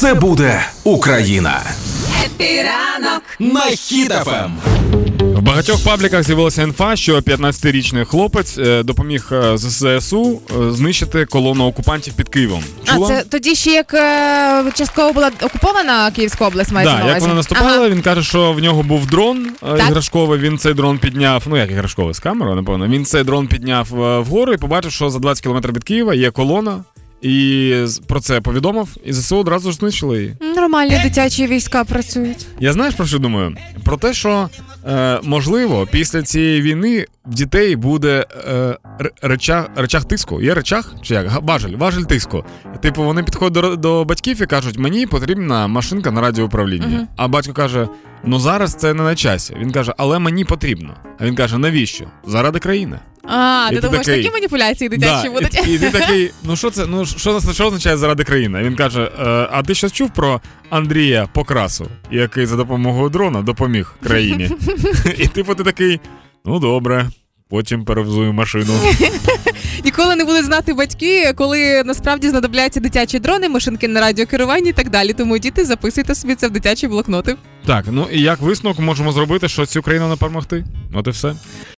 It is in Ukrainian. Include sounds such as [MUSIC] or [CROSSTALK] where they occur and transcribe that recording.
Все буде Україна. Хеппі ранок На Хіт FM. В багатьох пабліках з'явилася інфа, що 15-річний хлопець е, допоміг е, з ЗСУ е, знищити колону окупантів під Києвом. Чула? А це тоді ще як частково була окупована Київська область, мається Да, на як вона наступала, Ага. він каже, що в нього був дрон Так. іграшковий. Він цей дрон підняв. Ну як іграшковий з камерою, напевно. Він цей дрон підняв вгору і побачив, що за 20 кілометрів від Києва є колона. І про це повідомив, і ЗСУ одразу ж знищили її. Нормальні дитячі війська працюють. Я знаєш про що думаю? Про те, що е, можливо після цієї війни в дітей буде е, речах, речах тиску. Є речах чи як? Важель, важель тиску. Типу, вони підходять до, до батьків і кажуть, мені потрібна машинка на радіоуправлінні. Мгм. А батько каже: ну зараз це не на часі. Він каже, але мені потрібно. А він каже, навіщо? Заради країни. А, І ти ти думаєш, такий, такі маніпуляції дитячі Да, будуть? І, і ти [LAUGHS] такий, ну що це? Ну що, що означає заради країни? Він каже: е, а ти щось чув про Андрія Покрасу, який за допомогою дрона допоміг країні? [LAUGHS] І типу ти такий, ну добре, потім перевзую машину. [LAUGHS] Ніколи не будуть знати батьки, коли насправді знадобляться дитячі дрони, машинки на радіокеруванні і так далі. Тому діти записуйте собі це в дитячі блокноти. Так, ну і як висновок можемо зробити, що цю країну не перемогти? От і все.